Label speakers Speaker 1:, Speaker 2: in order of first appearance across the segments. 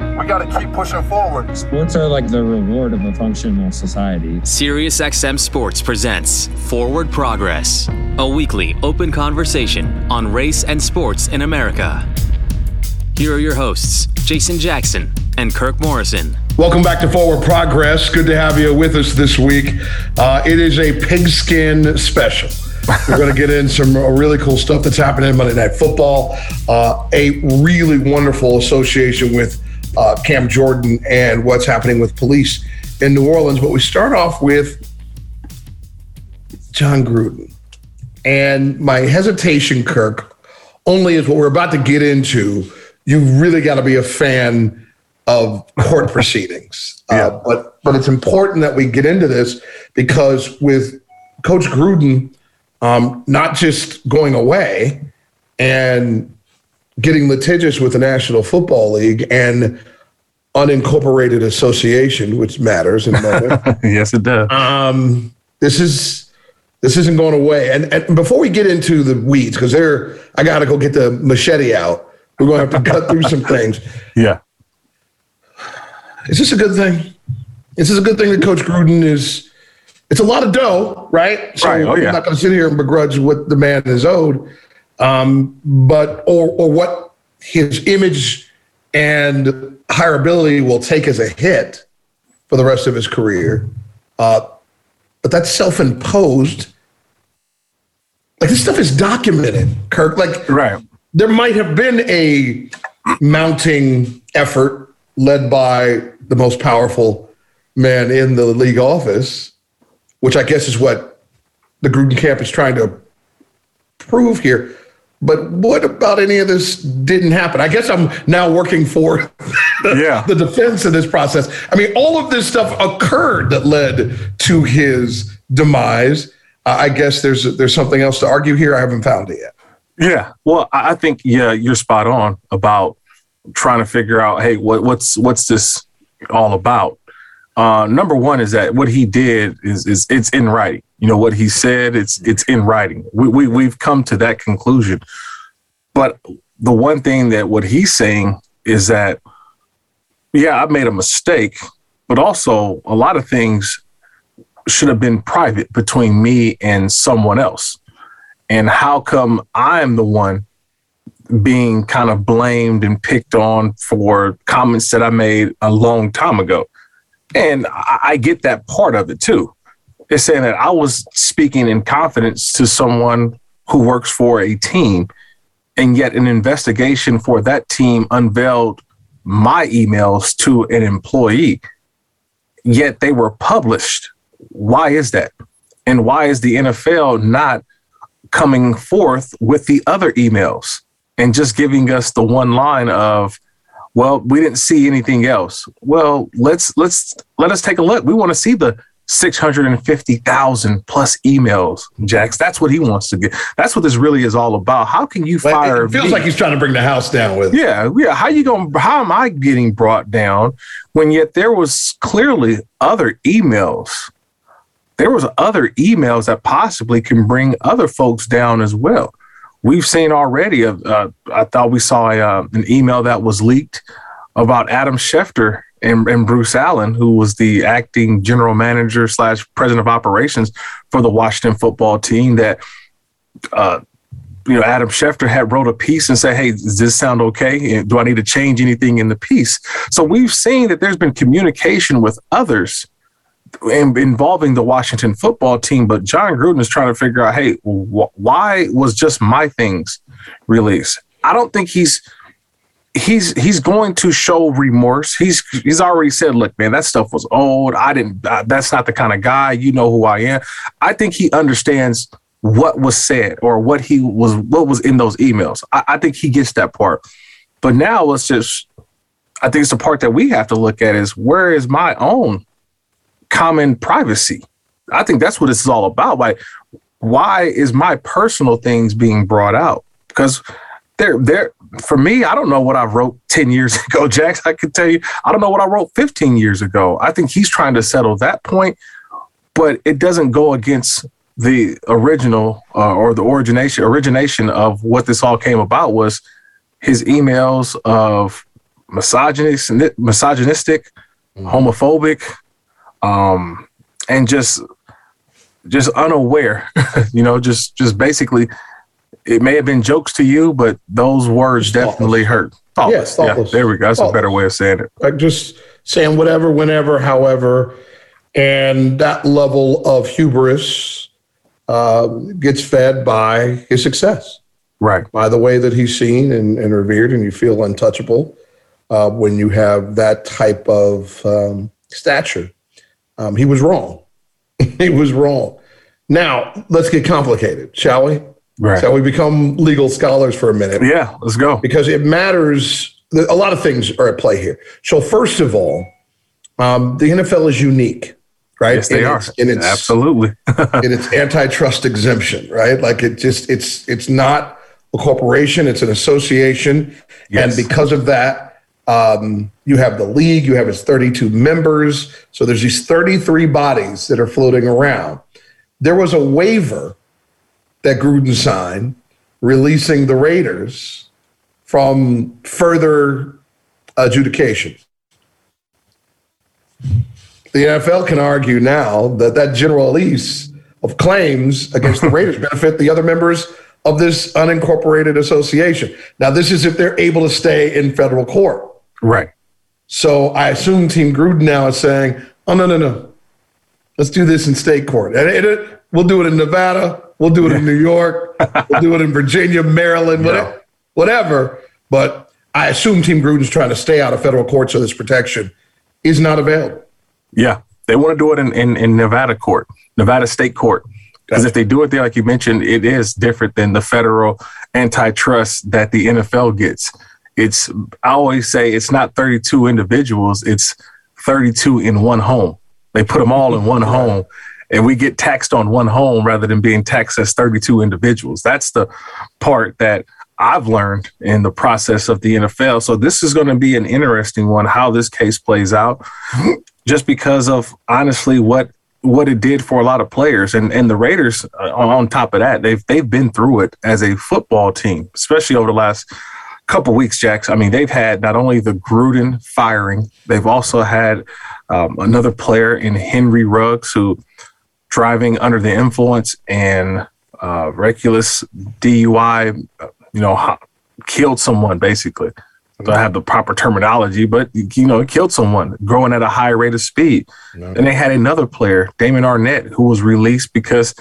Speaker 1: We got to keep pushing forward.
Speaker 2: Sports are like the reward of a functional society.
Speaker 3: SiriusXM Sports presents Forward Progress, a weekly open conversation on race and sports in America. Here are your hosts, Jason Jackson and Kirk Morrison.
Speaker 4: Welcome back to Forward Progress. Good to have you with us this week. Uh, it is a pigskin special. We're going to get in some really cool stuff that's happening in Monday Night Football. Uh, a really wonderful association with uh, Cam Jordan and what's happening with police in New Orleans. But we start off with Jon Gruden. And my hesitation, Kirk, only is what we're about to get into. You've really got to be a fan of court proceedings. Uh, yeah. Uh, but but it's important that we get into this because with Coach Gruden um, not just going away and getting litigious with the National Football League and unincorporated association, which matters in a moment.
Speaker 5: yes, it does.
Speaker 4: Um, this is this isn't going away. And, and before we get into the weeds, because there, I got to go get the machete out. We're going to have to cut through some things.
Speaker 5: Yeah.
Speaker 4: Is this a good thing? Is this a good thing that Coach Gruden is? It's a lot of dough, right?
Speaker 5: So right. Oh, yeah.
Speaker 4: I'm not going to sit here and begrudge what the man is owed um, but or or what his image and hireability will take as a hit for the rest of his career. Uh, but that's self-imposed. Like this stuff is documented, Kirk. Like
Speaker 5: right.
Speaker 4: there might have been a mounting effort led by the most powerful man in the league office, which I guess is what the Gruden camp is trying to prove here. But what about any of this didn't happen? I guess I'm now working for the, yeah. the defense in this process. I mean, all of this stuff occurred that led to his demise. Uh, I guess there's there's something else to argue here. I haven't found it yet.
Speaker 5: Yeah, well, I think yeah, you're spot on about trying to figure out, hey, what, what's what's this all about? Uh, number one is that what he did is is it's in writing. You know what he said. It's it's in writing. We, we we've come to that conclusion. But the one thing that what he's saying is that, yeah, I made a mistake, but also a lot of things should have been private between me and someone else. And how come I'm the one being kind of blamed and picked on for comments that I made a long time ago? And I, I get that part of it too. It's saying that I was speaking in confidence to someone who works for a team, and yet an investigation for that team unveiled my emails to an employee, yet they were published. Why is that? And why is the NFL not coming forth with the other emails and just giving us the one line of, well, we didn't see anything else. Well, let's let's let us take a look. We want to see the 650,000 plus emails, Jax. That's what he wants to get. That's what this really is all about. How can you fire?
Speaker 4: It feels me? like he's trying to bring the house down with.
Speaker 5: Yeah, yeah. How you going? How am I getting brought down when yet there was clearly other emails? There was other emails that possibly can bring other folks down as well. We've seen already. Uh, I thought we saw a, uh, an email that was leaked about Adam Schefter and, and Bruce Allen, who was the acting general manager slash president of operations for the Washington football team, that uh, you know Adam Schefter had wrote a piece and said, "Hey, does this sound okay? Do I need to change anything in the piece?" So we've seen that there's been communication with others involving the Washington football team, but Jon Gruden is trying to figure out, hey, wh- why was just my things released? I don't think he's he's he's going to show remorse. He's he's already said, "Look, man, that stuff was old. I didn't. Uh, that's not the kind of guy. You know who I am." I think he understands what was said or what he was what was in those emails. I, I think he gets that part. But now let's just. I think it's the part that we have to look at is where is my own common privacy. I think that's what this is all about. Like, why is my personal things being brought out? Because they're they're for me, I don't know what I wrote 10 years ago, Jax. I can tell you, I don't know what I wrote 15 years ago. I think he's trying to settle that point, but it doesn't go against the original uh, or the origination origination of what this all came about was his emails of misogynistic, misogynistic, mm-hmm. homophobic, um, and just just unaware. you know, just just basically, it may have been jokes to you, but those words definitely hurt.
Speaker 4: Thoughtless. Yes, thoughtless.
Speaker 5: Yeah, there we go. That's thoughtless. a better way of saying it.
Speaker 4: Like just saying whatever, whenever, however, and that level of hubris uh, gets fed by his success.
Speaker 5: Right.
Speaker 4: By the way that he's seen and, and revered, and you feel untouchable uh, when you have that type of um, stature. Um, he was wrong. he was wrong. Now, let's get complicated, shall we?
Speaker 5: Right.
Speaker 4: Shall we become legal scholars for a minute?
Speaker 5: Yeah, let's go.
Speaker 4: Because it matters. A lot of things are at play here. So, first of all, um, the NFL is unique, right?
Speaker 5: Yes, they in
Speaker 4: are.
Speaker 5: Its, in its, Absolutely.
Speaker 4: in its antitrust exemption, right? Like it just, it's, it's not a corporation; it's an association, yes. and because of that, um, you have the league, you have its 32 members. So there's these 33 bodies that are floating around. There was a waiver that Gruden signed releasing the Raiders from further adjudication. The NFL can argue now that that general release of claims against the Raiders benefit the other members of this unincorporated association. Now, this is if they're able to stay in federal court.
Speaker 5: Right.
Speaker 4: So I assume Team Gruden now is saying, oh, no, no, no. Let's do this in state court. And it, it, we'll do it in Nevada. We'll do it in New York. we'll do it in Virginia, Maryland, whatever, whatever. But I assume Team Gruden's trying to stay out of federal court so this protection is not available.
Speaker 5: Yeah. They want to do it in, in, in Nevada court, Nevada state court. Because if they do it there, like you mentioned, it is different than the federal antitrust that the NFL gets it's I always say it's not 32 individuals, it's 32 in one home. They put them all in one home and we get taxed on one home rather than being taxed as 32 individuals. That's the part that I've learned in the process of the NFL. So this is going to be an interesting one how this case plays out just because of honestly what what it did for a lot of players and and the Raiders uh, on top of that they've they've been through it as a football team especially over the last couple weeks, Jax. I mean, they've had not only the Gruden firing, they've also had um, another player in Henry Ruggs who driving under the influence and uh, reckless DUI, you know, killed someone basically. I don't have the proper terminology, but you know, it killed someone growing at a high rate of speed. No. And they had another player, Damon Arnette, who was released because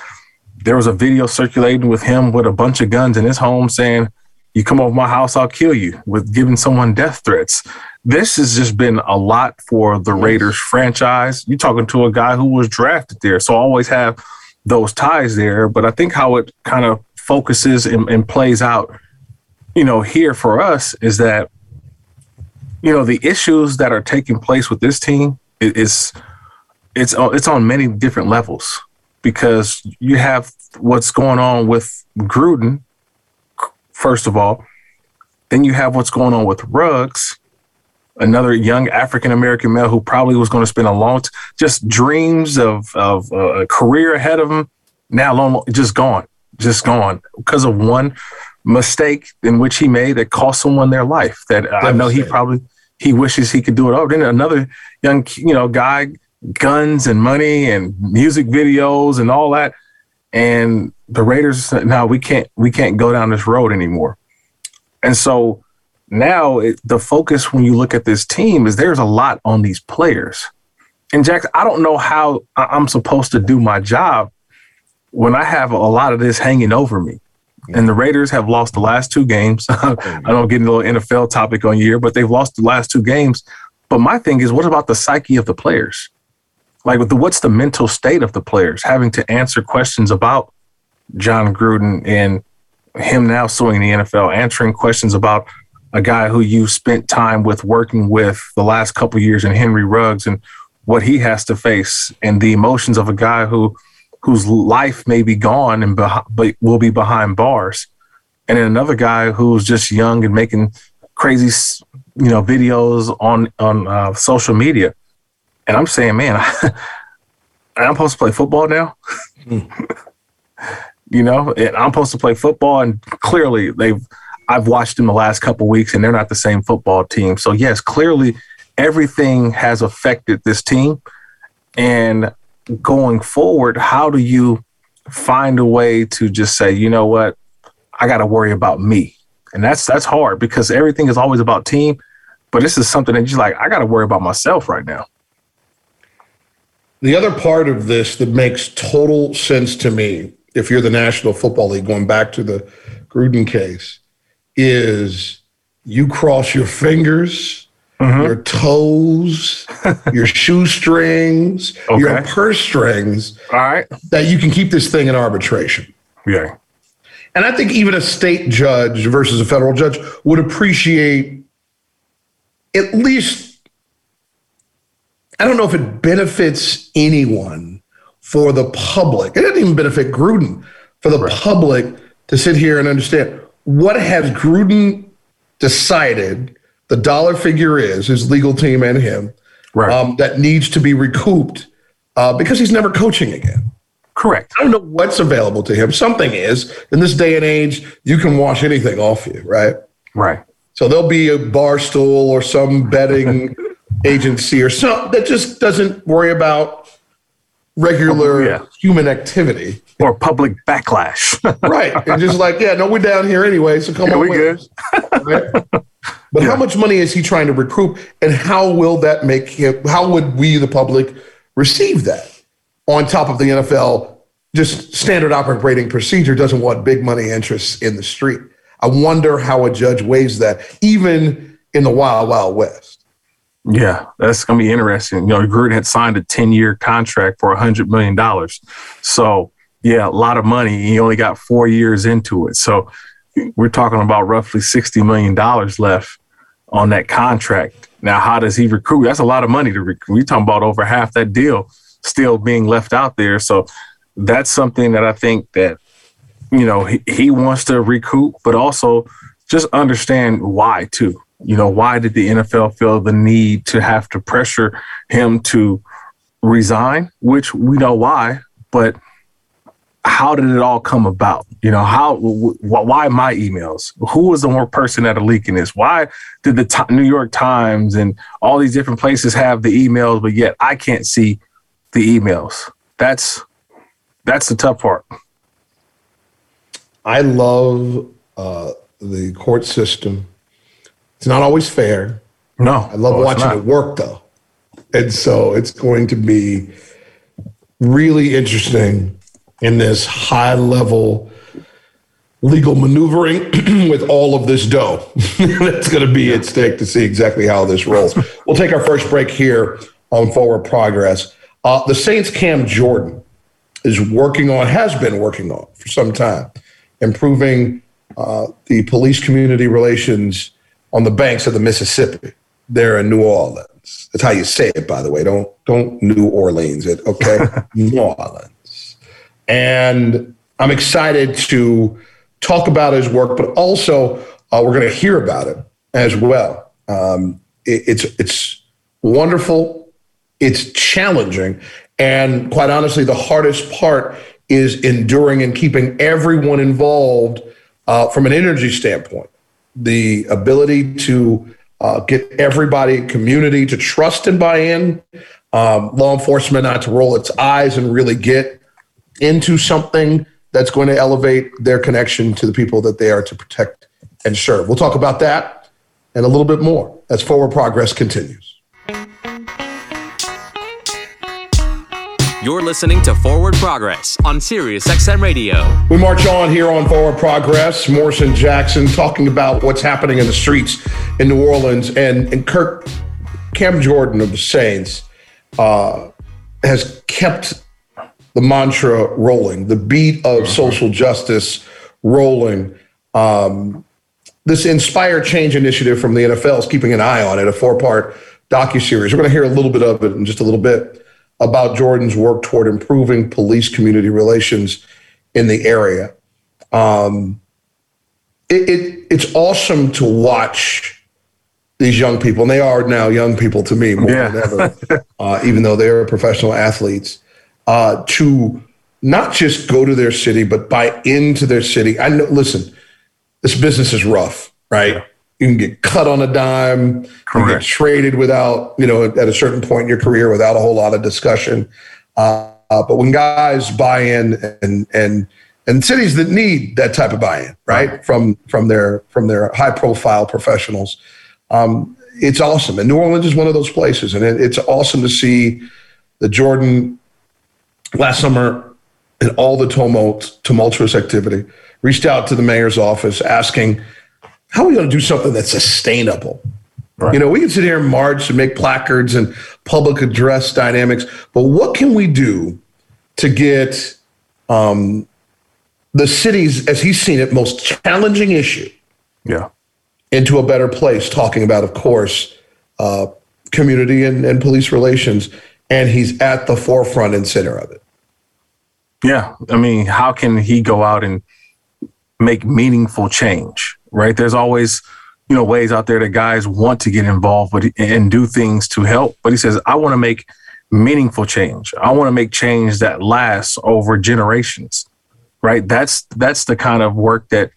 Speaker 5: there was a video circulating with him with a bunch of guns in his home saying, you come over my house, I'll kill you with giving someone death threats. This has just been a lot for the Raiders franchise. You're talking to a guy who was drafted there. So I always have those ties there. But I think how it kind of focuses and, and plays out, you know, here for us is that, you know, the issues that are taking place with this team is it's uh, it's on many different levels because you have what's going on with Gruden first of all. Then you have what's going on with Ruggs, another young African American male who probably was going to spend a long, t- just dreams of of uh, a career ahead of him. Now, long, just gone, just gone because of one mistake in which he made that cost someone their life. That I know he probably he wishes he could do it over. Then another young, you know, guy, guns and money and music videos and all that, and the Raiders now we can't we can't go down this road anymore. And so now it, the focus when you look at this team is there's a lot on these players. And Jack, I don't know how I'm supposed to do my job when I have a lot of this hanging over me. And the Raiders have lost the last two games. I don't get a little NFL topic on here, but they've lost the last two games. But my thing is, what about the psyche of the players? Like, the, what's the mental state of the players having to answer questions about Jon Gruden and him now suing the NFL, answering questions about a guy who you spent time with working with the last couple years in Henry Ruggs and what he has to face and the emotions of a guy who whose life may be gone and beh- but will be behind bars, and then another guy who's just young and making crazy, you know, videos on on uh, social media. And I'm saying, man, I'm supposed to play football now. you know, and I'm supposed to play football, and clearly they've. I've watched them the last couple weeks, and they're not the same football team. So yes, clearly everything has affected this team. And going forward, how do you find a way to just say, you know what, I got to worry about me, and that's that's hard because everything is always about team. But this is something that you're like, I got to worry about myself right now.
Speaker 4: The other part of this that makes total sense to me, if you're the National Football League, going back to the Gruden case, is you cross your fingers, mm-hmm. your toes, your shoestrings, your purse strings,
Speaker 5: All right.
Speaker 4: that you can keep this thing in arbitration.
Speaker 5: Yeah.
Speaker 4: And I think even a state judge versus a federal judge would appreciate at least, I don't know if it benefits anyone for the public. It doesn't even benefit Gruden for the public to sit here and understand what has Gruden decided the dollar figure is, his legal team and him,
Speaker 5: Right.
Speaker 4: um, that needs to be recouped uh, because he's never coaching again.
Speaker 5: Correct.
Speaker 4: I don't know what's available to him. Something is. In this day and age, you can wash anything off you, right?
Speaker 5: Right.
Speaker 4: So there'll be a bar stool or some betting agency or something that just doesn't worry about regular oh,
Speaker 5: Yeah.
Speaker 4: human activity.
Speaker 5: Or public backlash.
Speaker 4: Right. and just like, yeah, no, we're down here anyway, so come
Speaker 5: Yeah,
Speaker 4: on.
Speaker 5: we good.
Speaker 4: Right? But how much money is he trying to recoup and how will that make him how would we the public receive that? On top of the NFL just standard operating procedure doesn't want big money interests in the street. I wonder how a judge weighs that even in the wild wild west.
Speaker 5: Yeah, that's gonna be interesting. You know, Gruden had signed a ten-year contract for a hundred million dollars, so yeah, a lot of money. He only got four years into it, so we're talking about roughly sixty million dollars left on that contract. Now, how does he recruit? That's a lot of money to recruit. We're talking about over half that deal still being left out there. So that's something that I think that you know he, he wants to recoup, but also just understand why too. You know, why did the NFL feel the need to have to pressure him to resign? Which we know why, but how did it all come about? You know, how, wh- wh- why my emails? Who was the one person that are leaking this? Why did the Ti- New York Times and all these different places have the emails, but yet I can't see the emails? That's that's the tough part.
Speaker 4: I love uh, the court system. It's not always fair.
Speaker 5: No,
Speaker 4: I love
Speaker 5: no,
Speaker 4: watching it work though. And so it's going to be really interesting in this high level legal maneuvering with all of this dough. That's going to be at stake to see exactly how this rolls. we'll take our first break here on Forward Progress. Uh, the Saints' Cam Jordan is working on, has been working on for some time, improving uh, the police community relations on the banks of the Mississippi there in New Orleans. That's how you say it, by the way. Don't don't New Orleans it, okay? New Orleans. And I'm excited to talk about his work, but also uh, we're going to hear about it as well. Um, it- it's it's wonderful. It's challenging, and quite honestly, the hardest part is enduring and keeping everyone involved uh, from an energy standpoint. The ability to uh, get everybody, community to trust and buy in, um, law enforcement not to roll its eyes and really get into something that's going to elevate their connection to the people that they are to protect and serve. We'll talk about that and a little bit more as Forward Progress continues.
Speaker 3: You're listening to Forward Progress on Sirius XM Radio.
Speaker 4: We march on here on Forward Progress. Morrison Jackson talking about what's happening in the streets in New Orleans. And, and Kirk, Cam Jordan of the Saints uh, has kept the mantra rolling, the beat of social justice rolling. Um, this Inspire Change initiative from the NFL is keeping an eye on it, a four part docuseries. We're going to hear a little bit of it in just a little bit. About Jordan's work toward improving police community relations in the area. Um, it, it, it's awesome to watch these young people, and they are now young people to me more
Speaker 5: Yeah.
Speaker 4: than ever, uh, even though they're professional athletes, uh, to not just go to their city, but buy into their city. I know, listen, this business is rough, right? You can get cut on a dime, you can get traded without, you know, at a certain point in your career without a whole lot of discussion. Uh, uh, but when guys buy in and and and cities that need that type of buy-in, right, from from their from their high-profile professionals, um, it's awesome. And New Orleans is one of those places, and it, it's awesome to see the Jordan last summer and all the tumult, tumultuous activity, reached out to the mayor's office asking, how are we going to do something that's sustainable? You know, we can sit here and march and make placards and public address dynamics, but what can we do to get um, the city's, as he's seen it, most challenging issue
Speaker 5: Yeah.
Speaker 4: into a better place, talking about, of course, uh, community and, and police relations. And he's at the forefront and center of it.
Speaker 5: Yeah. I mean, how can he go out and make meaningful change? Right. There's always, you know, ways out there that guys want to get involved but and do things to help. But he says, I want to make meaningful change. I want to make change that lasts over generations. Right. That's that's the kind of work that,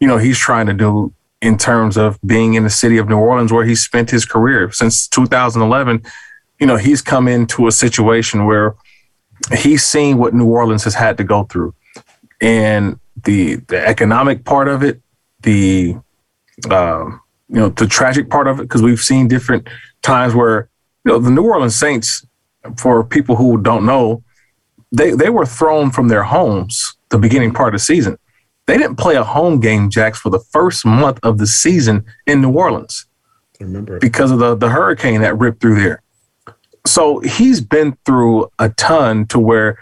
Speaker 5: you know, he's trying to do in terms of being in the city of New Orleans where he spent his career since 2011. You know, he's come into a situation where he's seen what New Orleans has had to go through, and the the economic part of it, the um, you know the tragic part of it, because we've seen different times where you know the New Orleans Saints, for people who don't know, they they were thrown from their homes the beginning part of the season. They didn't play a home game, Jax, for the first month of the season in New Orleans
Speaker 4: I remember.
Speaker 5: because of the, the hurricane that ripped through there. So he's been through a ton to where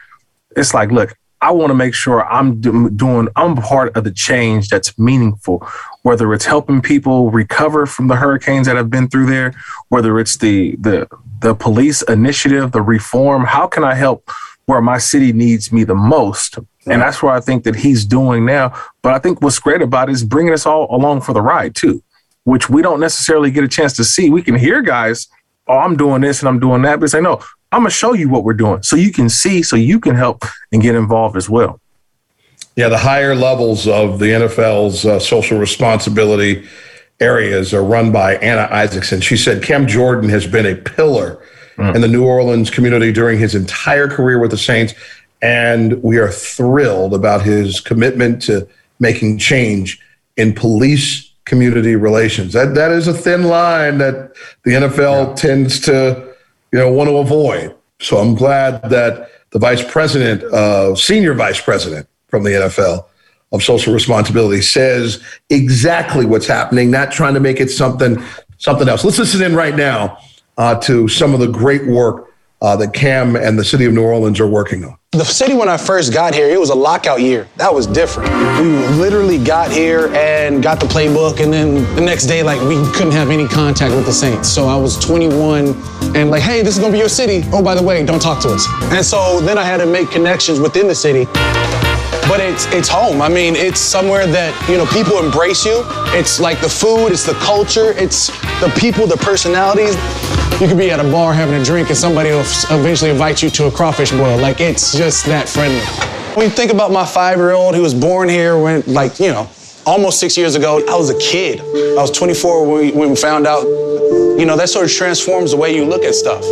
Speaker 5: it's like, look, I want to make sure I'm do- doing, I'm part of the change that's meaningful, whether it's helping people recover from the hurricanes that have been through there, whether it's the, the, the police initiative, the reform. How can I help where my city needs me the most? And that's what I think that he's doing now. But I think what's great about it is bringing us all along for the ride too which we don't necessarily get a chance to see. We can hear guys, oh, I'm doing this and I'm doing that, but say, no, I'm gonna show you what we're doing so you can see, so you can help and get involved as well.
Speaker 4: Yeah, the higher levels of the NFL's uh, social responsibility areas are run by Anna Isaacson. She said Cam Jordan has been a pillar in the New Orleans community during his entire career with the Saints, and we are thrilled about his commitment to making change in police community relations. That that is a thin line that the NFL tends to, you know, want to avoid. So I'm glad that the vice president, uh, senior vice president from the NFL of social responsibility, says exactly what's happening, not trying to make it something something else. Let's listen in right now uh, to some of the great work uh, that Cam and the city of New Orleans are working on.
Speaker 6: The city, when I first got here, it was a lockout year. That was different. We literally got here and got the playbook, and then the next day, like, we couldn't have any contact with the Saints. So I was 21 and, like, hey, this is gonna be your city. Oh, by the way, don't talk to us. And so then I had to make connections within the city. But it's it's home. I mean, it's somewhere that you know people embrace you. It's like the food, it's the culture, it's the people, the personalities. You could be at a bar having a drink, and somebody will eventually invite you to a crawfish boil. Like it's just that friendly. When you think about my five-year-old who was born here when, like, you know, almost six years ago, I was a kid. I was 24 when we, when we found out. You know, that sort of transforms the way you look at stuff.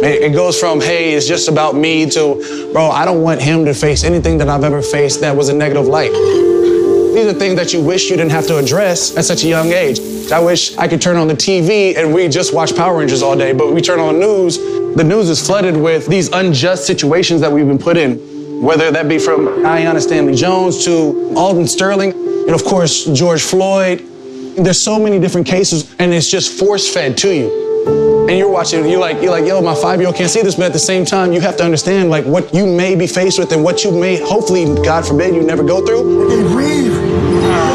Speaker 6: It goes from, hey, it's just about me to, bro, I don't want him to face anything that I've ever faced that was a negative light. These are things that you wish you didn't have to address at such a young age. I wish I could turn on the TV and we just watch Power Rangers all day, but we turn on the news, the news is flooded with these unjust situations that we've been put in, whether that be from Aiyana Stanley Jones to Alton Sterling, and of course, George Floyd. There's so many different cases, and it's just force fed to you and you're watching, you're like, you're like, yo, my five-year-old can't see this, but at the same time, you have to understand like what you may be faced with and what you may, hopefully, God forbid, you never go through.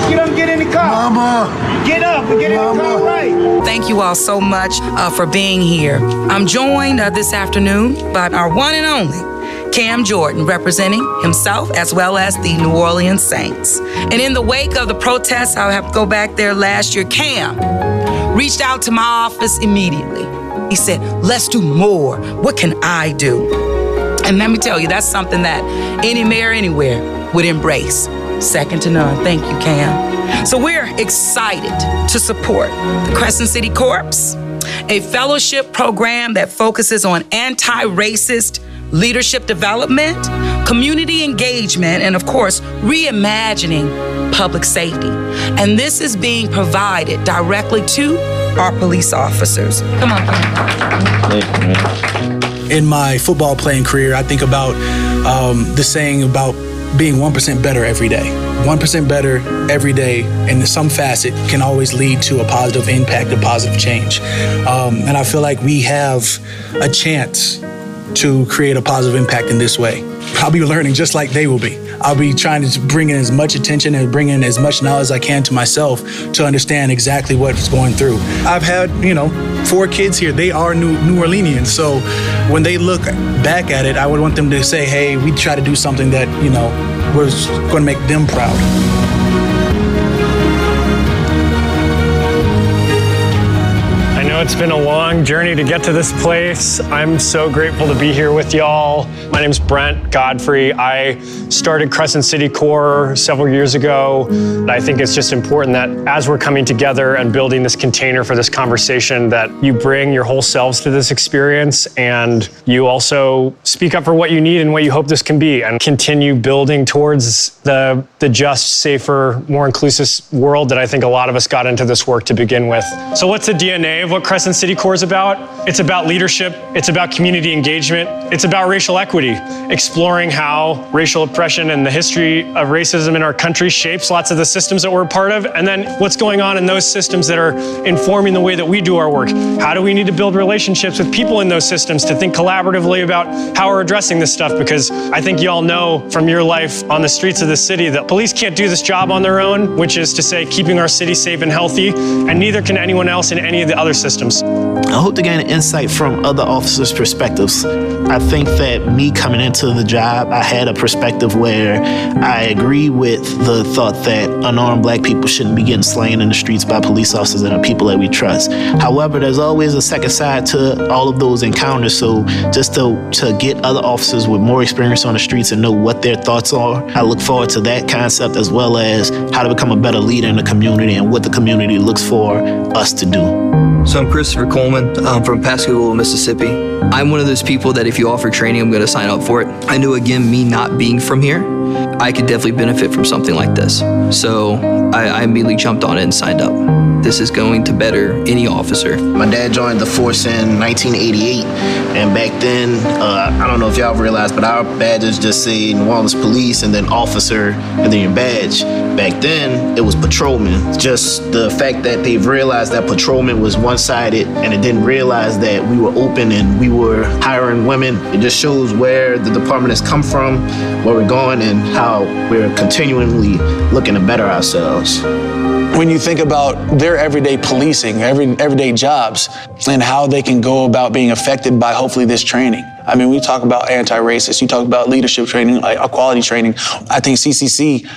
Speaker 7: Get him, get in the car. Mama. Get up and get in the car right.
Speaker 8: Thank you all so much uh, for being here. I'm joined uh, this afternoon by our one and only Cam Jordan, representing himself as well as the New Orleans Saints. And in the wake of the protests, I'll have to go back there last year. Cam reached out to my office immediately. He said, Let's do more. What can I do? And let me tell you, that's something that any mayor anywhere would embrace. Second to none. Thank you, Cam. So we're excited to support the Crescent City Corps, a fellowship program that focuses on anti racist leadership development, community engagement, and of course, reimagining public safety. And this is being provided directly to our police officers. Come on,
Speaker 9: In my football playing career, I think about um, the saying about being 1% better every day. 1% better every day in some facet can always lead to a positive impact, a positive change. Um, and I feel like we have a chance to create a positive impact in this way. I'll be learning just like they will be. I'll be trying to bring in as much attention and bring in as much knowledge as I can to myself to understand exactly what's going through. I've had, you know, four kids here. They are New, New Orleanians. So when they look back at it, I would want them to say, hey, we try to do something that, you know, was going to make them proud.
Speaker 10: It's been a long journey to get to this place. I'm so grateful to be here with y'all. My name's Brent Godfrey. I started Crescent City Corps several years ago. I think it's just important that as we're coming together and building this container for this conversation, that you bring your whole selves to this experience and you also speak up for what you need and what you hope this can be and continue building towards the, the just, safer, more inclusive world that I think a lot of us got into this work to begin with. So what's the DNA of what Crescent City Corps is about. It's about leadership, it's about community engagement, it's about racial equity, exploring how racial oppression and the history of racism in our country shapes lots of the systems that we're a part of, and then what's going on in those systems that are informing the way that we do our work. How do we need to build relationships with people in those systems to think collaboratively about how we're addressing this stuff? Because I think you all know from your life on the streets of the city that police can't do this job on their own, which is to say, keeping our city safe and healthy, and neither can anyone else in any of the other systems
Speaker 11: I hope to gain insight from other officers' perspectives. I think that me coming into the job, I had a perspective where I agree with the thought that unarmed black people shouldn't be getting slain in the streets by police officers and the people that we trust. However, there's always a second side to all of those encounters. So just to, to get other officers with more experience on the streets and know what their thoughts are, I look forward to that concept as well as how to become a better leader in the community and what the community looks for us to do.
Speaker 12: So I'm Christopher Coleman. I'm from Pascagoula, Mississippi. I'm one of those people that if you offer training, I'm going to sign up for it. I knew again, me not being from here, I could definitely benefit from something like this. So I, I immediately jumped on it and signed up. This is going to better any officer.
Speaker 11: My dad joined the force in 1988, and back then, uh, I don't know if y'all realize, but our badges just say New Orleans Police and then officer and then your badge. Back then, it was patrolman. Just the fact that they've realized that patrolman was one sided and it didn't realize that we were open and we were hiring women, it just shows where the department has come from, where we're going, and how we're continually looking to better ourselves
Speaker 6: when you think about their everyday policing, every everyday jobs, and how they can go about being affected by hopefully this training. I mean, we talk about anti-racist, you talk about leadership training, equality training. I think CCC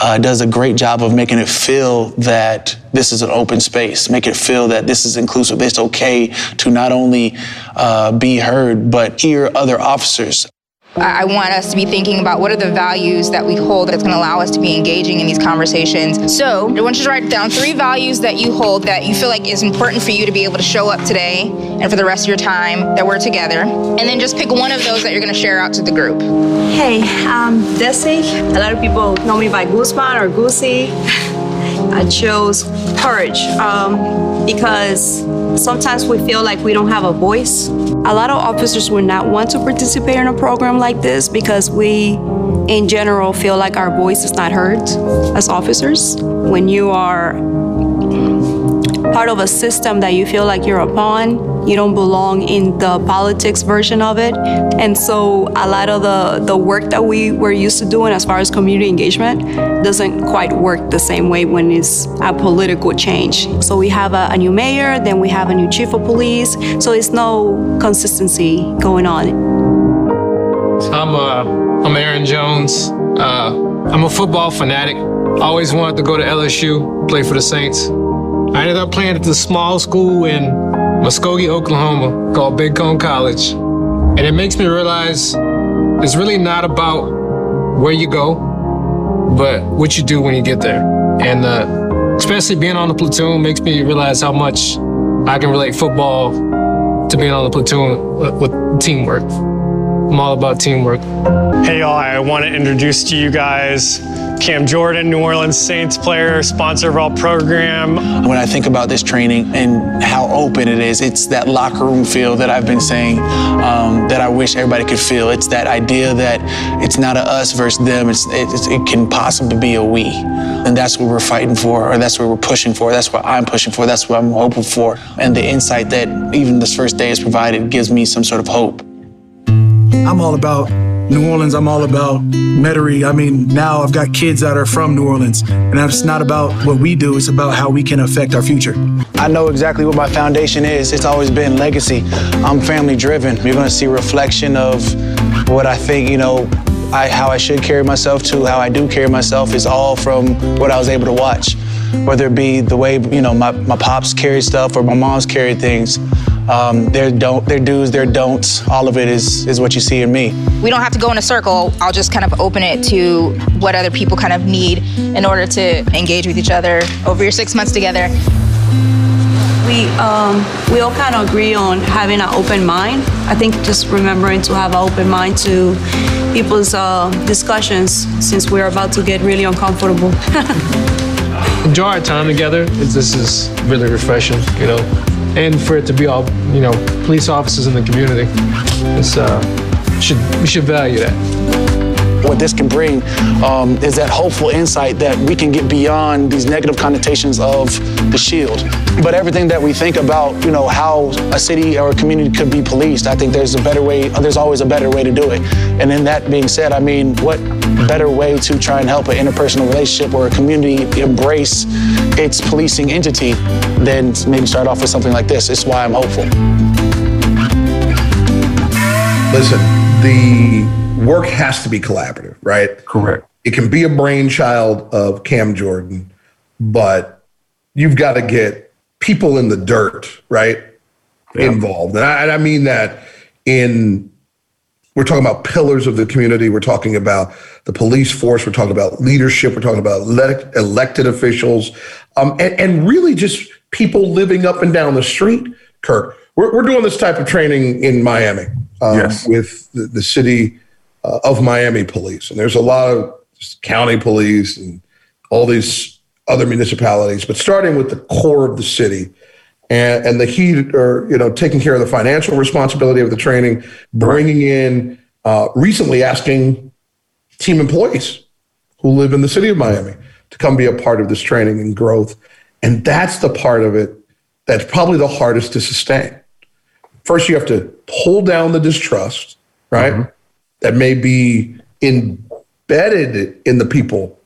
Speaker 6: uh, does a great job of making it feel that this is an open space, make it feel that this is inclusive. It's okay to not only uh, be heard, but hear other officers.
Speaker 13: I want us to be thinking about what are the values that we hold that's going to allow us to be engaging in these conversations. So I want you to write down three values that you hold that you feel like is important for you to be able to show up today and for the rest of your time that we're together. And then just pick one of those that you're going to share out to the group.
Speaker 14: Hey, I'm Desi. A lot of people know me by Guzman or Goosey. I chose courage um, because sometimes we feel like we don't have a voice. A lot of officers would not want to participate in a program like this because we, in general, feel like our voice is not heard as officers. When you are part of a system that you feel like you're a pawn, you don't belong in the politics version of it, And so a lot of the, the work that we were used to doing as far as community engagement doesn't quite work the same way when it's a political change. So we have a, a new mayor, then we have a new chief of police. So it's no consistency going on.
Speaker 15: I'm uh, I'm Aaron Jones. Uh, I'm a football fanatic. Always wanted to go to LSU, play for the Saints. I ended up playing at this small school in Muskogee, Oklahoma, called Bacone College. And it makes me realize it's really not about where you go, but what you do when you get there. And uh, especially being on the platoon makes me realize how much I can relate football to being on the platoon with, teamwork. I'm all about teamwork.
Speaker 10: Hey, y'all, I want to introduce to you guys Cam Jordan, New Orleans Saints player, sponsor of our program.
Speaker 6: When I think about this training and how open it is, it's that locker room feel that I've been saying um, that I wish everybody could feel. It's that idea that it's not a us versus them. It's, it's, it can possibly be a we. And that's what we're fighting for, or that's what we're pushing for. That's what I'm pushing for. That's what I'm hoping for. And the insight that even this first day has provided gives me some sort of hope.
Speaker 9: I'm all about New Orleans. I'm all about Metairie. I mean, now I've got kids that are from New Orleans, and it's not about what we do, it's about how we can affect our future.
Speaker 6: I know exactly what my foundation is. It's always been legacy. I'm family driven. You're to see reflection of what I think, you know, I, how I should carry myself to how I do carry myself is all from what I was able to watch. Whether it be the way, you know, my, my pops carried stuff or my mom's carried things. Um, their don't, their do's, their don'ts, all of it is is what you see in me.
Speaker 13: We don't have to go in a circle. I'll just kind of open it to what other people kind of need in order to engage with each other over your six months together.
Speaker 14: We um, we all kind of agree on having an open mind. I think just remembering to have an open mind to people's uh, discussions since we're about to get really uncomfortable.
Speaker 15: Enjoy our time together. This is really refreshing, you know, and for it to be all, you know, police officers in the community. It's uh, should we should value that.
Speaker 6: What this can bring um, is that hopeful insight that we can get beyond these negative connotations of the shield. But everything that we think about, you know, how a city or a community could be policed, I think there's a better way, there's always a better way to do it. And in that being said, I mean, what better way to try and help an interpersonal relationship or a community embrace its policing entity than maybe start off with something like this? It's why I'm hopeful.
Speaker 4: Listen, the work has to be collaborative, right?
Speaker 5: Correct.
Speaker 4: It can be a brainchild of Cam Jordan, but you've got to get people in the dirt, right? Involved. And I, and I mean that in, we're talking about pillars of the community. We're talking about the police force. We're talking about leadership. We're talking about elect, elected officials um, and, and really just people living up and down the street, Kirk. We're, we're doing this type of training in Miami um,
Speaker 5: Yes.
Speaker 4: with the, the city uh, of Miami police. And there's a lot of county police and all these other municipalities, but starting with the core of the city and, and the heat or, you know, taking care of the financial responsibility of the training, bringing in, uh, recently asking team employees who live in the city of Miami to come be a part of this training and growth. And that's the part of it that's probably the hardest to sustain. First, you have to pull down the distrust, right? That may be embedded in the people,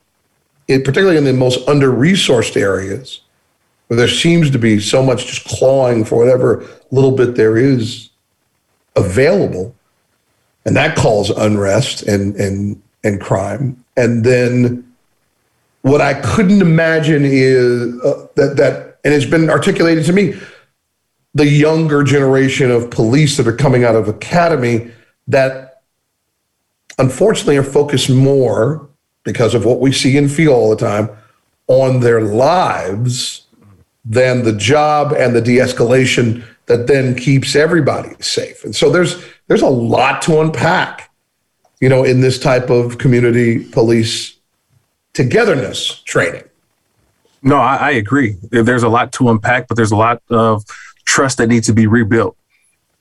Speaker 4: in, particularly in the most under resourced areas, where there seems to be so much just clawing for whatever little bit there is available. And that calls unrest and, and, and crime. And then what I couldn't imagine is uh, that, that, and it's been articulated to me, the younger generation of police that are coming out of academy that unfortunately are focused more because of what we see and feel all the time on their lives than the job and the de-escalation that then keeps everybody safe. And so there's there's a lot to unpack, you know, in this type of community police togetherness training.
Speaker 5: No, I, I agree. There's a lot to unpack, but there's a lot of trust that needs to be rebuilt.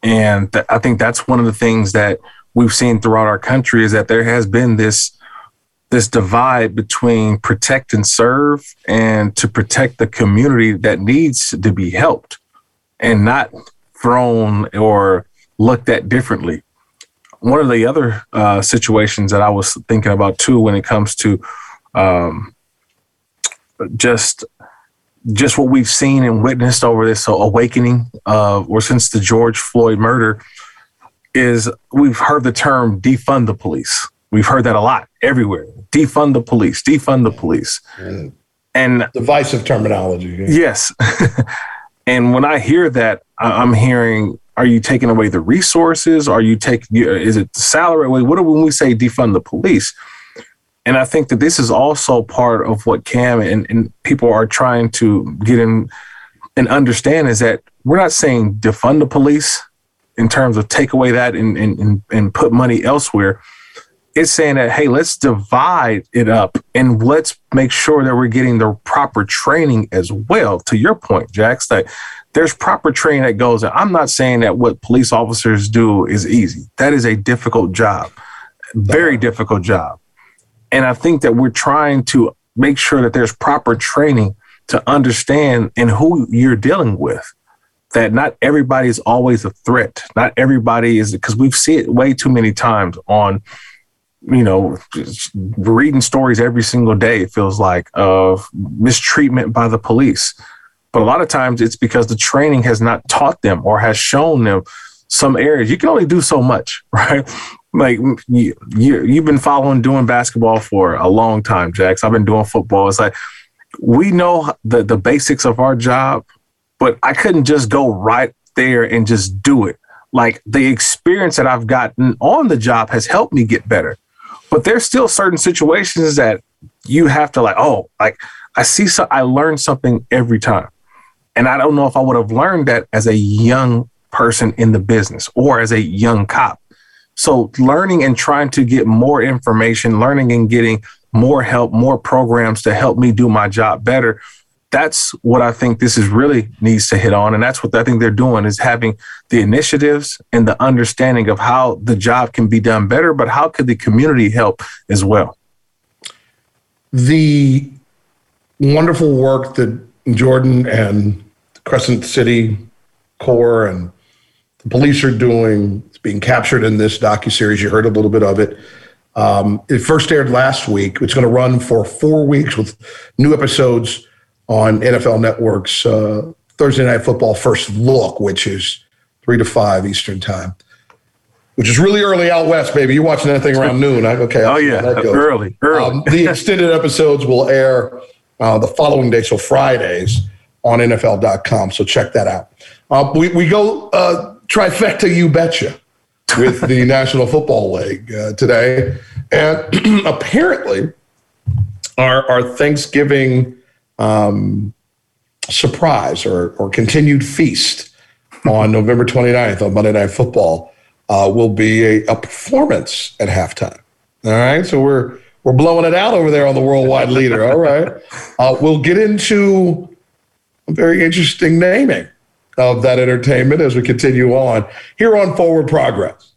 Speaker 5: And th- I think that's one of the things that we've seen throughout our country is that there has been this this divide between protect and serve and to protect the community that needs to be helped and not thrown or looked at differently. one of the other uh, situations that I was thinking about too, when it comes to um, just just what we've seen and witnessed over this awakening, or since the George Floyd murder, is we've heard the term defund the police. We've heard that a lot everywhere. Defund the police. Defund the police.
Speaker 4: Mm.
Speaker 5: And
Speaker 4: divisive terminology. yeah.
Speaker 5: Yes. and when I hear that, I'm hearing, are you taking away the resources? Are you taking, is it the salary? What do when we say defund the police? And I think that this is also part of what Cam and, and people are trying to get in and understand is that we're not saying defund the police in terms of take away that and, and, and, and put money elsewhere. It's saying that, hey, let's divide it up and let's make sure that we're getting the proper training as well. To your point, Jax, that there's proper training that goes. I'm not saying that what police officers do is easy. That is a difficult job, very difficult job. And I think that we're trying to make sure that there's proper training to understand and who you're dealing with. That not everybody is always a threat. Not everybody is because we've seen it way too many times on, you know, reading stories every single day. It feels like of mistreatment by the police, but a lot of times it's because the training has not taught them or has shown them some areas. You can only do so much, right? Like you, you you've been following doing basketball for a long time, Jax. I've been doing football. It's like we know the the basics of our job, but I couldn't just go right there and just do it. Like the experience that I've gotten on the job has helped me get better. But there's still certain situations that you have to like, oh, like I see so I learn something every time. And I don't know if I would have learned that as a young person in the business or as a young cop. So learning and trying to get more information, learning and getting more help, more programs to help me do my job better. That's what I think this is really needs to hit on. And that's what I think they're doing is having the initiatives and the understanding of how the job can be done better, but how could the community help as well?
Speaker 4: the wonderful work that Jordan and Crescent City Corps and the police are doing. It's being captured in this docuseries. You heard a little bit of it. Um, it first aired last week. It's going to run for four weeks with new episodes on NFL Network's uh, Thursday Night Football First Look, which is three to five Eastern Time, which is really early out west, baby. You're watching that thing around noon. I, okay. I'll
Speaker 5: Oh yeah,
Speaker 4: that goes.
Speaker 5: early, early.
Speaker 4: Um, the extended episodes will air uh, the following day, so Fridays on NFL.com. So check that out. Uh, we, we go uh, trifecta, you betcha, with the National Football League uh, today. And apparently, our, our Thanksgiving um, surprise or, or continued feast on November 29th on Monday Night Football uh, will be a, a performance at halftime. All right. So we're we're blowing it out over there on the worldwide leader. All right. Uh, we'll get into a very interesting naming of that entertainment as we continue on here on Forward Progress.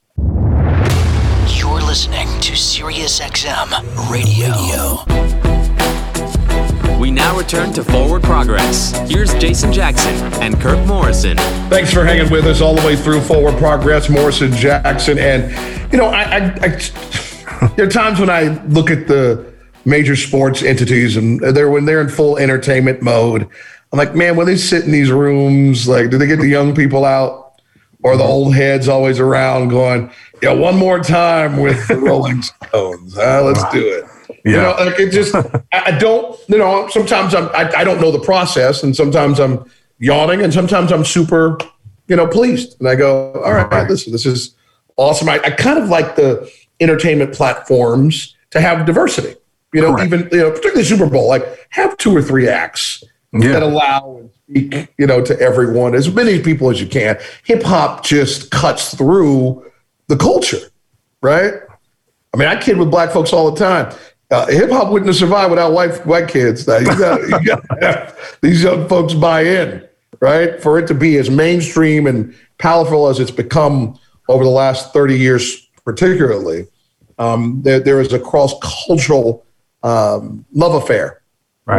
Speaker 16: You're listening to SiriusXM Radio.
Speaker 3: We now return to Forward Progress. Here's Jason Jackson and Kirk Morrison.
Speaker 4: Thanks for hanging with us all the way through Forward Progress, Morrison Jackson. And, you know, I, I, I there are times when I look at the major sports entities and they're when they're in full entertainment mode. I'm like, man, when they sit in these rooms, like, do they get the young people out or the old heads always around going, yeah, one more time with the Rolling Stones. Let's do it. You
Speaker 5: Yeah.
Speaker 4: know, like it just, I, don't, you know, sometimes I'm, I, I don't know the process and sometimes I'm yawning and sometimes I'm super, you know, pleased. And I go, all right, listen, this is awesome. I, I kind of like the entertainment platforms to have diversity, you know, even, you know, particularly Super Bowl, like have two or three acts that allow and speak, you know, to everyone, as many people as you can. Hip hop just cuts through the culture, right? I mean, I kid with black folks all the time. Uh, Hip hop wouldn't have survived without white white kids. Now, you got you got to have these young folks buy in, right? For it to be as mainstream and powerful as it's become over the last thirty years, particularly, um, there, there is a cross cultural um, love affair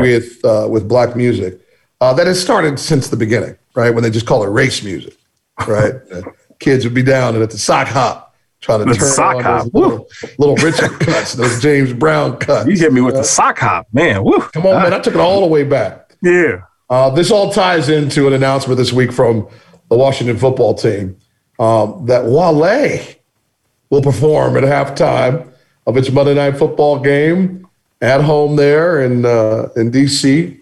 Speaker 4: with uh, with black music uh, that has started since the beginning, right? When they just call it race music, right? Kids would be down and at the sock hop trying to
Speaker 5: The
Speaker 4: turn
Speaker 5: sock hop.
Speaker 4: little, little Richard cuts, those James Brown cuts.
Speaker 5: You hit me with the sock hop, man. Woo.
Speaker 4: Come on, man! I took it all the way back.
Speaker 5: Yeah.
Speaker 4: Uh, this all ties into an announcement this week from the Washington football team um, that Wale will perform at halftime of its Monday Night Football game at home there in uh, in DC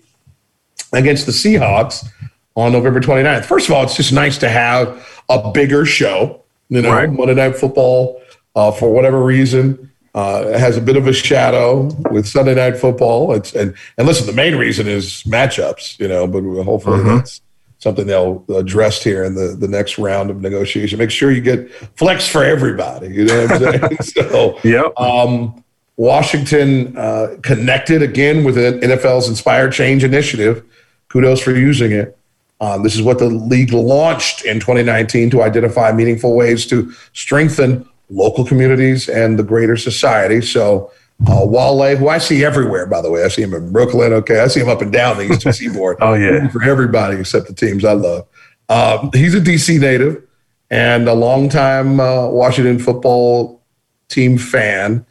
Speaker 4: against the Seahawks on November 29th. First of all, it's just nice to have a bigger show. You know,
Speaker 5: Right.
Speaker 4: Monday Night Football, uh, for whatever reason, uh, has a bit of a shadow with Sunday Night Football. It's and and listen, the main reason is matchups. You know, but hopefully
Speaker 5: Mhm.
Speaker 4: that's something they'll address here in the the next round of negotiation. Make sure you get flex for everybody. You know what I'm saying? so,
Speaker 5: Yep.
Speaker 4: um, Washington uh, connected again with the NFL's Inspire Change initiative. Kudos for using it. Um, this is what the league launched in 2019 to identify meaningful ways to strengthen local communities and the greater society. So, uh, Wale, who I see everywhere, by the way, I see him in Brooklyn. Okay, I see him up and down the Eastern Seaboard.
Speaker 5: Oh, yeah.
Speaker 4: For everybody except the teams I love. Um, he's a DC native and a longtime uh, Washington football team fan,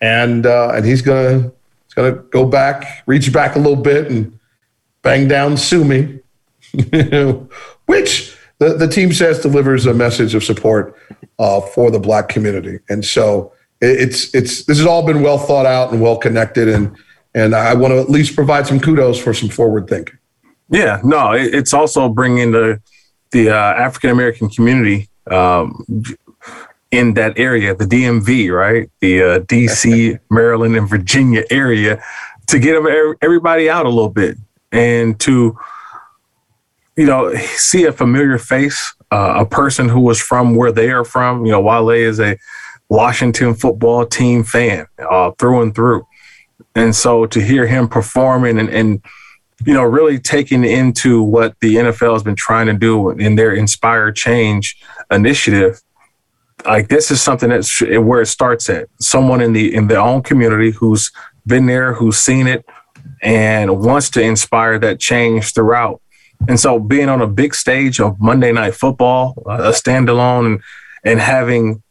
Speaker 4: and uh, and he's gonna he's gonna go back, reach back a little bit, and bang down Sue me, which the, the team says delivers a message of support uh, for the black community. And so it's it's this has all been well thought out and well connected, and and I want to at least provide some kudos for some forward thinking.
Speaker 5: Yeah, no, it's also bringing the the uh, African American community um, in that area, the DMV, right, the uh, DC, Maryland, and Virginia area, to get er- everybody out a little bit and to you know see a familiar face, uh, a person who was from where they are from. You know, Wale is a Washington football team fan uh, through and through, and so to hear him performing and, and you know, really taking into what the NFL has been trying to do in their Inspire Change initiative. Like this is something that's where it starts at. Someone in the in their own community who's been there, who's seen it, and wants to inspire that change throughout. And so, being on a big stage of Monday Night Football, a standalone, and and having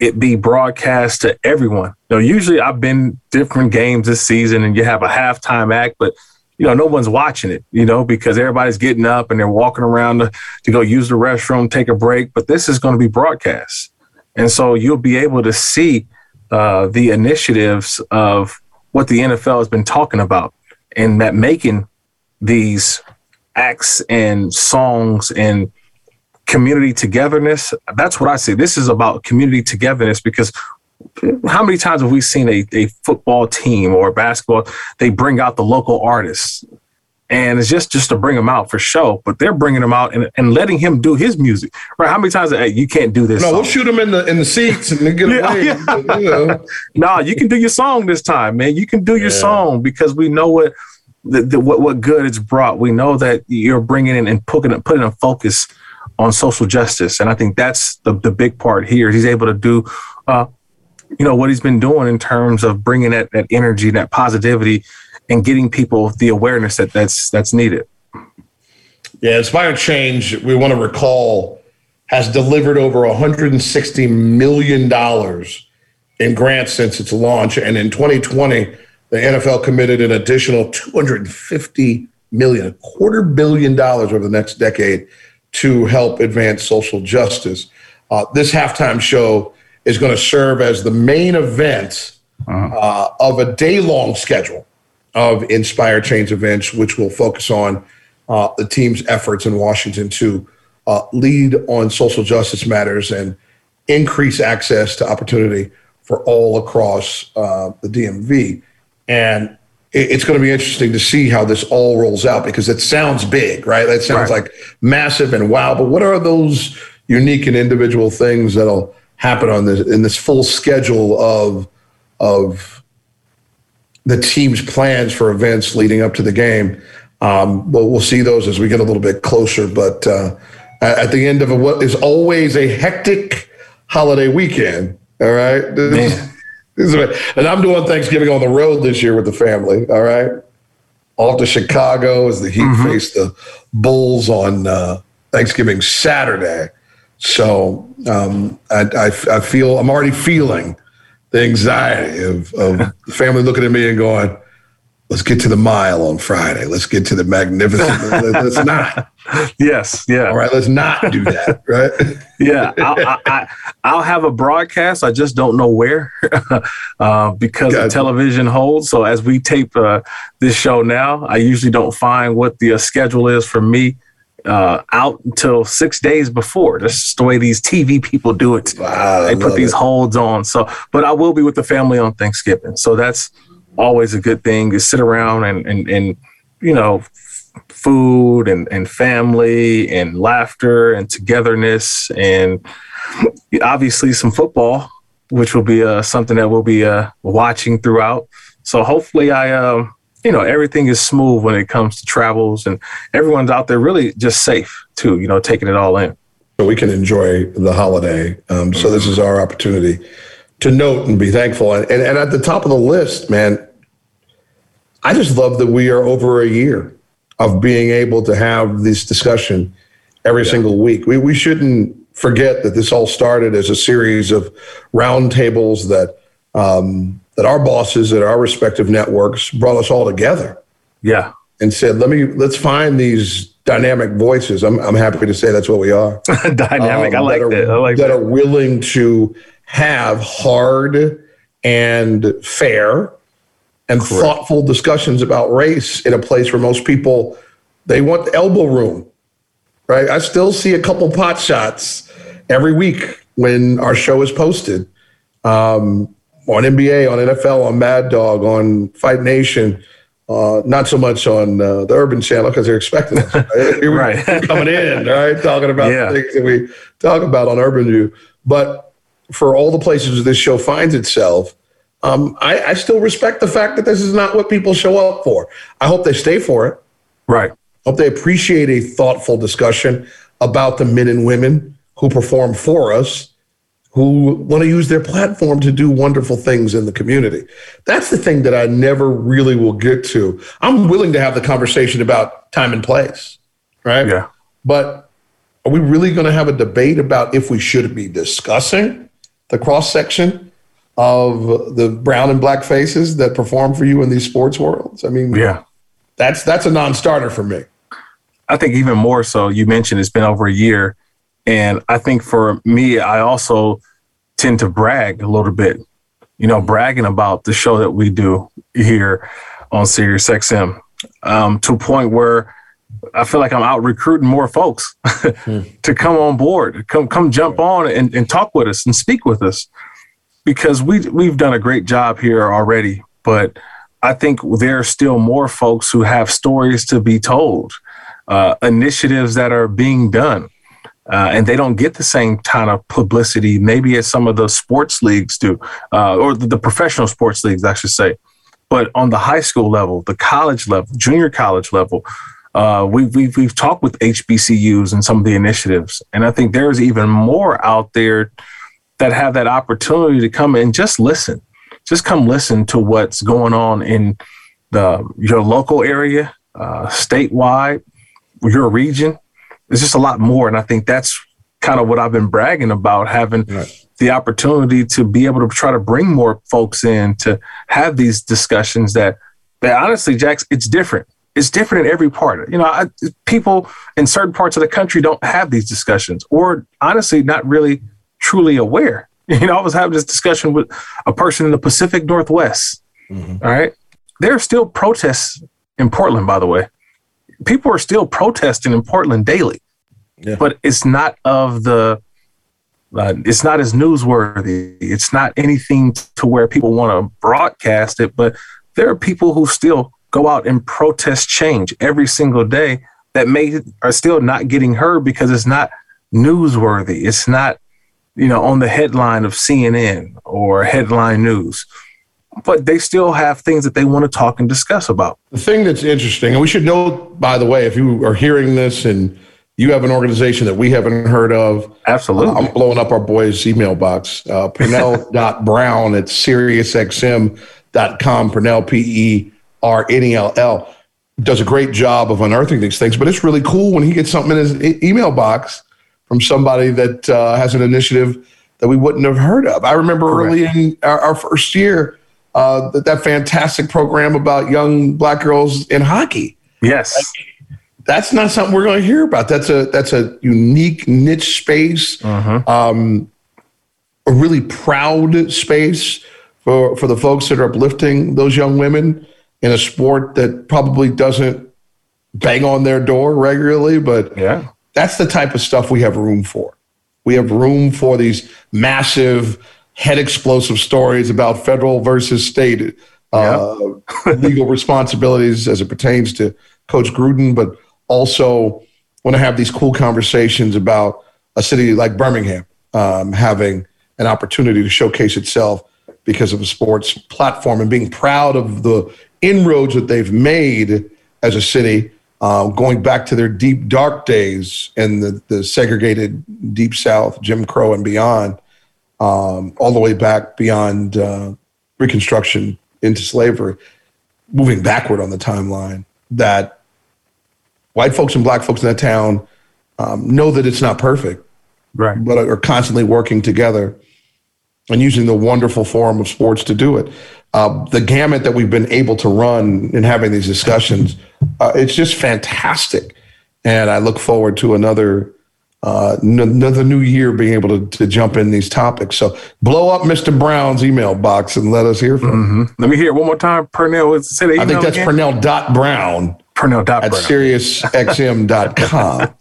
Speaker 5: it be broadcast to everyone. You know, usually I've been different games this season, and you have a halftime act, but you know, no one's watching it, you know, because everybody's getting up and they're walking around to, to go use the restroom, take a break. But this is going to be broadcast. And so you'll be able to see uh, the initiatives of what the NFL has been talking about and that making these acts and songs and community togetherness. That's what I say. This is about community togetherness because how many times have we seen a, a football team or basketball? They bring out the local artists, and it's just just to bring them out for show. But they're bringing them out and, and letting him do his music. Right? How many times? Hey, you can't do this.
Speaker 4: No, we'll shoot him in the in the seats and then get
Speaker 5: Yeah,
Speaker 4: away.
Speaker 5: yeah.
Speaker 4: You know.
Speaker 5: no, you can do your song this time, man. You can do your song because we know what the, the, what what good it's brought. We know that you're bringing in and putting putting a focus on social justice, and I think that's the the big part here. He's able to do, uh, you know, what he's been doing in terms of bringing that that energy, that positivity, and getting people the awareness that that's that's needed.
Speaker 4: Yeah, Inspire Change, we want to recall, has delivered over $160 million in grants since its launch. And in 2020, the NFL committed an additional 250 million, a quarter billion dollars over the next decade to help advance social justice. Uh, this halftime show is going to serve as the main event uh, of a day long schedule of Inspire Change events, which will focus on uh, the team's efforts in Washington to uh, lead on social justice matters and increase access to opportunity for all across uh, the DMV. And it's going to be interesting to see how this all rolls out because it sounds big, right? That sounds
Speaker 5: Right.
Speaker 4: like massive and wow. But what are those unique and individual things that'll happen on this in this full schedule of of the team's plans for events leading up to the game. Um, well, we'll see those as we get a little bit closer. But uh, at at the end of a, what is always a hectic holiday weekend, all right? This is- this is- and I'm doing Thanksgiving on the road this year with the family, all right? Off to Chicago as the Heat face the Bulls on uh, Thanksgiving Saturday. So um, I, I, I feel I'm already feeling the anxiety of, of the family looking at me and going, let's get to the mile on Friday. Let's get to the magnificent. let's not.
Speaker 5: Yes. Yeah.
Speaker 4: All right. Let's not do that. Right.
Speaker 5: yeah. I'll, I, will have a broadcast. I just don't know where uh, because gotcha. television holds. So as we tape uh, this show now, I usually don't find what the uh, schedule is for me uh, out until six days before. That's just the way these TV people do it. Wow, they put these it. holds on. So, but I will be with the family on Thanksgiving. So that's always a good thing to sit around and, and, and you know, food and, and family and laughter and togetherness and obviously some football, which will be uh, something that we'll be uh, watching throughout. So hopefully I, um, you know, everything is smooth when it comes to travels and everyone's out there really just safe too, you know, taking it all in.
Speaker 4: So we can enjoy the holiday. Um, so this is our opportunity to note and be thankful. And, and, and at the top of the list, man, I just love that we are over a year of being able to have this discussion every yeah. single week. We, we shouldn't forget that this all started as a series of roundtables that um, that our bosses at our respective networks brought us all together.
Speaker 5: Yeah.
Speaker 4: And said, let me let's find these dynamic voices. I'm I'm happy to say that's what we are.
Speaker 5: dynamic. Um, I like that. Are, I like
Speaker 4: that.
Speaker 5: That
Speaker 4: are willing to have hard and fair and Correct. thoughtful discussions about race in a place where most people they want elbow room. Right? I still see a couple pot shots every week when our show is posted. Um, on NBA, on NFL, on Mad Dog, on Fight Nation. Uh, not so much on uh, the Urban Channel because they're expecting us. Right? right. coming in, right? Talking about yeah. things that we talk about on Urban View. But for all the places this show finds itself, um, I, I still respect the fact that this is not what people show up for. I hope they stay for it.
Speaker 5: Right.
Speaker 4: Hope they appreciate a thoughtful discussion about the men and women who perform for us who want to use their platform to do wonderful things in the community. That's the thing that I never really will get to. I'm willing to have the conversation about time and place, right?
Speaker 5: Yeah.
Speaker 4: But are we really going to have a debate about if we should be discussing the cross section of the brown and black faces that perform for you in these sports worlds? I mean,
Speaker 5: yeah.
Speaker 4: That's that's a non-starter for me.
Speaker 5: I think even more so. You mentioned it's been over a year and I think for me, I also tend to brag a little bit, you know, bragging about the show that we do here on Sirius XM um, to a point where I feel like I'm out recruiting more folks to come on board, come come jump on and, and talk with us and speak with us because we we've done a great job here already, but I think there are still more folks who have stories to be told, uh, initiatives that are being done uh, and they don't get the same kind of publicity maybe as some of the sports leagues do, uh, or the, the, professional sports leagues, I should say. But on the high school level, the college level, junior college level, uh, we, we've, we've talked with HBCUs and some of the initiatives. And I think there's even more out there that have that opportunity to come and just listen. Just come listen to what's going on in the your local area, uh, statewide, your region, it's just a lot more. And I think that's kind of what I've been bragging about having right. the opportunity to be able to try to bring more folks in to have these discussions that, that honestly, Jax, it's different. It's different in every part. You know, I, people in certain parts of the country don't have these discussions or honestly, not really truly aware. You know, I was having this discussion with a person in the Pacific Northwest. Mm-hmm. All right. There are still protests in Portland, by the way people are still protesting in Portland daily, yeah. but it's not of the. Uh, it's not as newsworthy. It's not anything to where people want to broadcast it, but there are people who still go out and protest change every single day that may are still not getting heard because it's not newsworthy. It's not, you know, on the headline of CNN or headline news but they still have things that they want to talk and discuss about.
Speaker 4: The thing that's interesting, and we should note, by the way, if you are hearing this and you have an organization that we haven't heard of,
Speaker 5: absolutely.
Speaker 4: I'm blowing up our boys' email box. Uh, Pernell.brown at SiriusXM.com. Pernell, P E R N E L L, does a great job of unearthing these things, but it's really cool when he gets something in his e- email box from somebody that uh, has an initiative that we wouldn't have heard of. I remember early in our, our first year uh, that that fantastic program about young black girls in hockey.
Speaker 5: Yes.
Speaker 4: That's not something we're going to hear about. That's a that's a unique niche space, um, a really proud space for for the folks that are uplifting those young women in a sport that probably doesn't bang on their door regularly, but
Speaker 5: yeah,
Speaker 4: that's the type of stuff we have room for. We have room for these massive head explosive stories about federal versus state uh, legal responsibilities as it pertains to Coach Gruden, but also want to have these cool conversations about a city like Birmingham um, having an opportunity to showcase itself because of a sports platform and being proud of the inroads that they've made as a city, uh, going back to their deep, dark days and the, the segregated Deep South, Jim Crow, and beyond, um, all the way back beyond uh, Reconstruction into slavery, moving backward on the timeline. That white folks and black folks in that town um, know that it's not perfect,
Speaker 5: right?
Speaker 4: But are constantly working together and using the wonderful forum of sports to do it. Uh, the gamut that we've been able to run in having these discussions, uh, it's just fantastic. And I look forward to another uh, n- another new year being able to, to jump in these topics. So blow up Mr. Brown's email box and let us hear from him.
Speaker 5: Let me hear it one more time. Pernell, say the
Speaker 4: I think
Speaker 5: email
Speaker 4: that's
Speaker 5: again.
Speaker 4: Pernell dot Brown at. SiriusXM.com.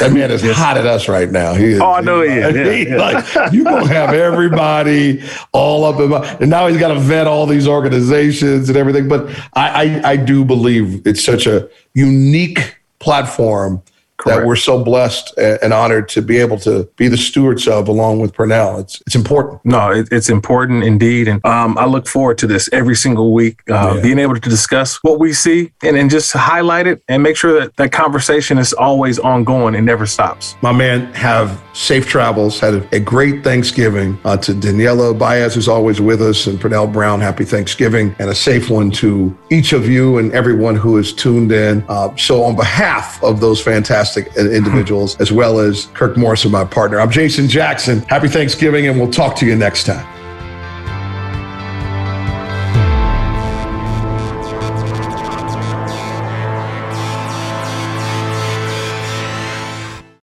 Speaker 4: that man is hot at us right now. He is,
Speaker 5: Oh, I know he is. Yeah,
Speaker 4: he-
Speaker 5: yeah.
Speaker 4: like, you gonna have everybody all up in my, and now he's got to vet all these organizations and everything. But I, I, I do believe it's such a unique platform that we're so blessed and honored to be able to be the stewards of, along with Pernell. It's it's important.
Speaker 5: No, it, it's important indeed. And um, I look forward to this every single week, uh,
Speaker 4: Yeah.
Speaker 5: being able to discuss what we see and, and just highlight it and make sure that that conversation is always ongoing and never stops.
Speaker 4: My man, have safe travels. Had a, a great Thanksgiving. Uh, to Daniela Baez, who's always with us, and Pernell Brown, happy Thanksgiving, and a safe one to each of you and everyone who is tuned in. Uh, so, on behalf of those fantastic individuals, as well as Kirk Morrison, my partner, I'm Jason Jackson. Happy Thanksgiving, and we'll talk to you next time.